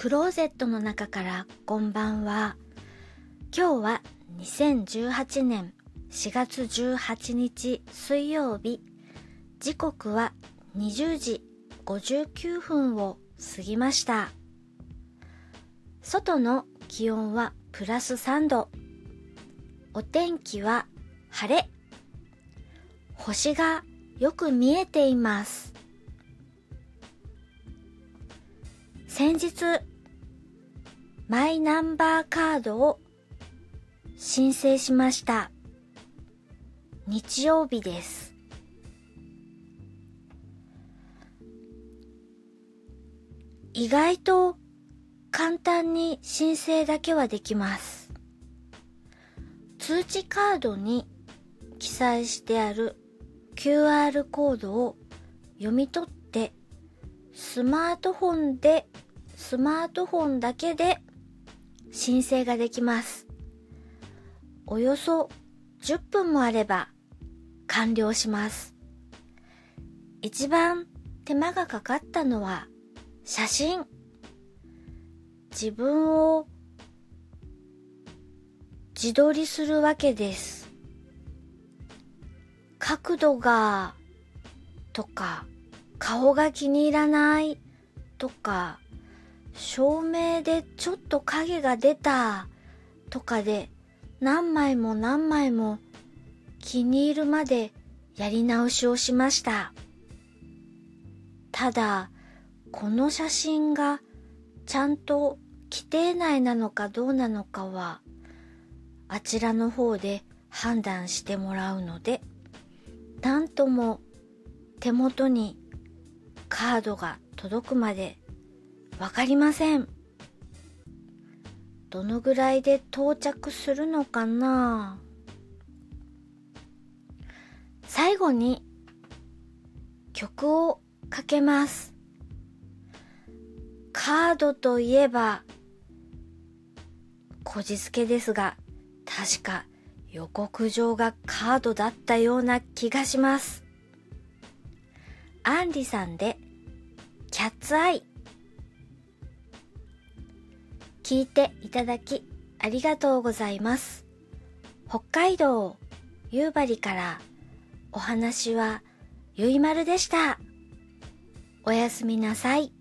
クローゼットの中からこんばんは。今日は2018年4月18日水曜日。時刻は20時59分を過ぎました。外の気温はプラス3度。お天気は晴れ。星がよく見えています。先日、マイナンバーカードを申請しました。日曜日です。意外と簡単に申請だけはできます。通知カードに記載してある QR コードを読み取ってスマートフォンでスマートフォンだけで申請ができます。およそ10分もあれば完了します。一番手間がかかったのは写真。自分を自撮りするわけです。角度がとか顔が気に入らないとか照明でちょっと影が出たとかで何枚も何枚も気に入るまでやり直しをしました。ただ、この写真がちゃんと規定内なのかどうなのかはあちらの方で判断してもらうので、なんとも手元にカードが届くまでわかりません。どのぐらいで到着するのかな？最後に曲をかけます。カードといえば、こじつけですが、確か予告状がカードだったような気がします。アンリさんで、キャッツアイ。聞いていただきありがとうございます。北海道夕張からお話はゆいまるでした。おやすみなさい。